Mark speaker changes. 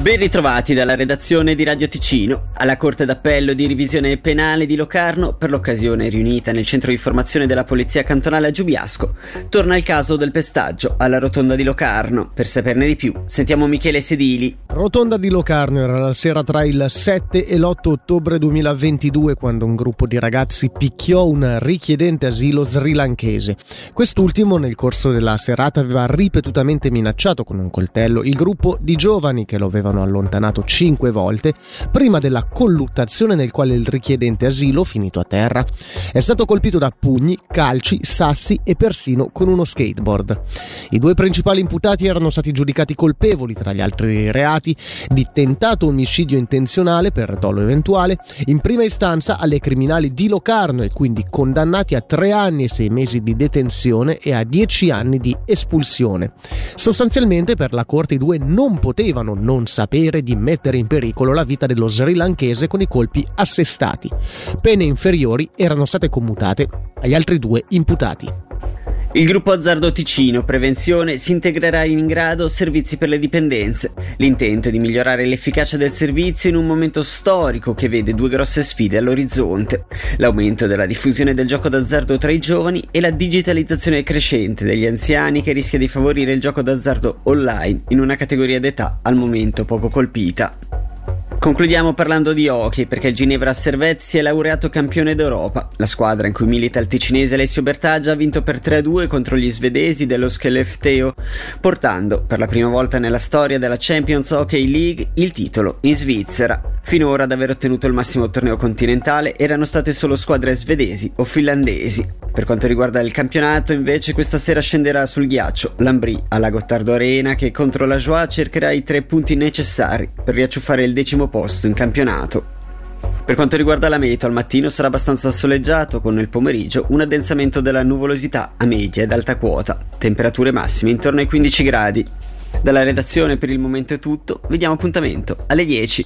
Speaker 1: Ben ritrovati dalla redazione di Radio Ticino. Alla Corte d'Appello di Revisione Penale di Locarno, per l'occasione riunita nel centro di formazione della Polizia Cantonale a Giubiasco, torna il caso del pestaggio alla Rotonda di Locarno. Per saperne di più, sentiamo Michele Sedili.
Speaker 2: Rotonda di Locarno era la sera tra il 7 e l'8 ottobre 2022 quando un gruppo di ragazzi picchiò un richiedente asilo srilanchese. Quest'ultimo nel corso della serata aveva ripetutamente minacciato con un coltello il gruppo di giovani che lo avevano allontanato cinque volte prima della colluttazione nel quale il richiedente asilo, finito a terra, è stato colpito da pugni, calci, sassi e persino con uno skateboard. I due principali imputati erano stati giudicati colpevoli, tra gli altri reati, di tentato omicidio intenzionale per dolo eventuale, in prima istanza alle criminali di Locarno e quindi condannati a tre anni e sei mesi di detenzione e a dieci anni di espulsione. Sostanzialmente per la Corte i due non potevano non sapere di mettere in pericolo la vita dello sri lankese con i colpi assestati. Pene inferiori erano state commutate agli altri due imputati.
Speaker 1: Il gruppo Azzardo Ticino Prevenzione si integrerà in grado servizi per le dipendenze. L'intento è di migliorare l'efficacia del servizio in un momento storico che vede due grosse sfide all'orizzonte: l'aumento della diffusione del gioco d'azzardo tra i giovani e la digitalizzazione crescente degli anziani che rischia di favorire il gioco d'azzardo online in una categoria d'età al momento poco colpita. Concludiamo parlando di hockey perché il Ginevra Servette si è laureato campione d'Europa. La squadra in cui milita il ticinese Alessio Bertaggia ha vinto per 3-2 contro gli svedesi dello Skellefteå, portando per la prima volta nella storia della Champions Hockey League il titolo in Svizzera. Finora ad aver ottenuto il massimo torneo continentale erano state solo squadre svedesi o finlandesi. Per quanto riguarda il campionato, invece, questa sera scenderà sul ghiaccio Lambri alla Gottardo Arena che contro la Joie cercherà i tre punti necessari per riacciuffare il decimo posto in campionato. Per quanto riguarda la meteo, al mattino sarà abbastanza soleggiato con nel pomeriggio un addensamento della nuvolosità a media ed alta quota, temperature massime intorno ai 15 gradi. Dalla redazione per il momento è tutto, vediamo appuntamento alle 10.